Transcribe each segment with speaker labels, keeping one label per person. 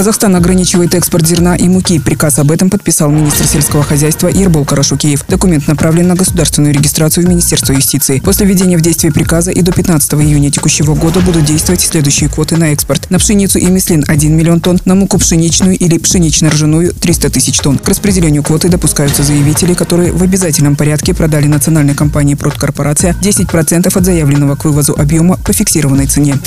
Speaker 1: Казахстан ограничивает экспорт зерна и муки. Приказ об этом подписал министр сельского хозяйства Ербол Карашукеев. Документ направлен на государственную регистрацию в Министерство юстиции. После введения в действие приказа и до 15 июня текущего года будут действовать следующие квоты на экспорт. На пшеницу и мислин 1 миллион тонн, на муку пшеничную или пшенично-ржаную 300 тысяч тонн. К распределению квоты допускаются заявители, которые в обязательном порядке продали национальной компании «Продкорпорация» 10% от заявленного к вывозу объема по фиксированной цене.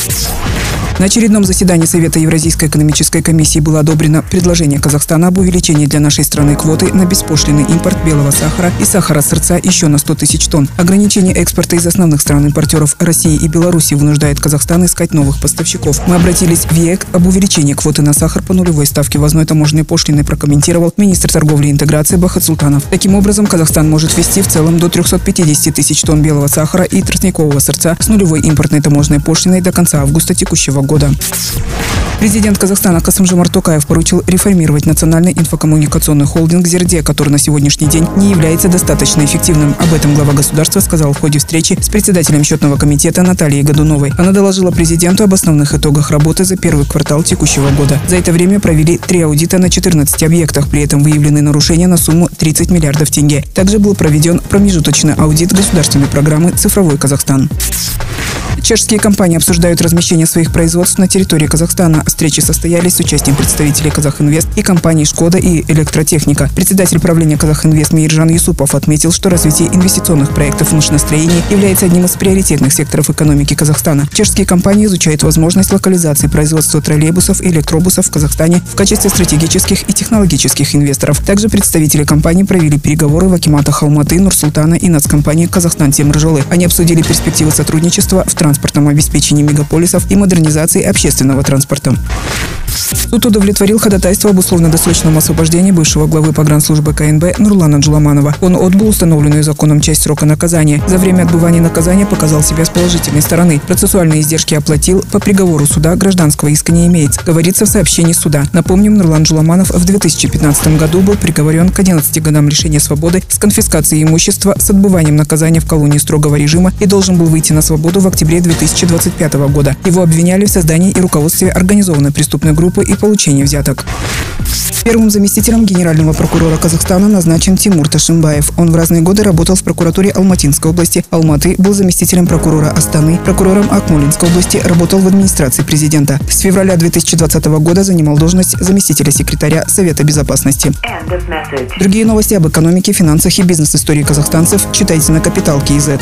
Speaker 1: На очередном заседании Совета Евразийской экономической комиссии было одобрено предложение Казахстана об увеличении для нашей страны квоты на беспошлиный импорт белого сахара и сахара сырца еще на 100 тысяч тонн. Ограничение экспорта из основных стран-импортеров России и Беларуси вынуждает Казахстан искать новых поставщиков. Мы обратились в ЕЭК об увеличении квоты на сахар по нулевой ставке ввозной таможенной пошлины, прокомментировал министр торговли и интеграции Бахат Султанов. Таким образом, Казахстан может ввести в целом до 350 тысяч тонн белого сахара и тростникового сырца с нулевой импортной таможенной пошлиной до конца августа текущего года. Президент Казахстана Касымжамар Токаев поручил реформировать национальный инфокоммуникационный холдинг «Зерде», который на сегодняшний день не является достаточно эффективным. Об этом глава государства сказал в ходе встречи с председателем счетного комитета Натальей Годуновой. Она доложила президенту об основных итогах работы за первый квартал текущего года. За это время провели три аудита на 14 объектах, при этом выявлены нарушения на сумму 30 миллиардов тенге. Также был проведен промежуточный аудит государственной программы «Цифровой Казахстан». Чешские компании обсуждают размещение своих производств на территории Казахстана. Встречи состоялись с участием представителей Казахинвест и компаний «Шкода» и «Электротехника». Председатель правления Казахинвест Миржан Юсупов отметил, что развитие инвестиционных проектов в машиностроении является одним из приоритетных секторов экономики Казахстана. Чешские компании изучают возможность локализации производства троллейбусов и электробусов в Казахстане в качестве стратегических и технологических инвесторов. Также представители компаний провели переговоры в Акиматах Алматы, Нурсултана и нацкомпании «Казахстан Темржолы». Они обсудили перспективы сотрудничества в транспортном обеспечении мегаполисов и модернизации общественного транспорта. Суд удовлетворил ходатайство об условно-досрочном освобождении бывшего главы погранслужбы КНБ Нурлана Джуламанова. Он отбыл установленную законом часть срока наказания. За время отбывания наказания показал себя с положительной стороны. Процессуальные издержки оплатил. По приговору суда гражданского иска не имеется, говорится в сообщении суда. Напомним, Нурлан Джуламанов в 2015 году был приговорен к 11 годам лишения свободы с конфискацией имущества, с отбыванием наказания в колонии строгого режима и должен был выйти на свободу в октябре 2025 года. Его обвиняли в создании и руководстве организованной преступной группы и получении взяток. Первым заместителем генерального прокурора Казахстана назначен Тимур Ташимбаев. Он в разные годы работал в прокуратуре Алматинской области. Алматы был заместителем прокурора Астаны, прокурором Акмулинской области, работал в администрации президента. С февраля 2020 года занимал должность заместителя секретаря Совета безопасности. Другие новости об экономике, финансах и бизнес-истории казахстанцев читайте на Капитал Киезет.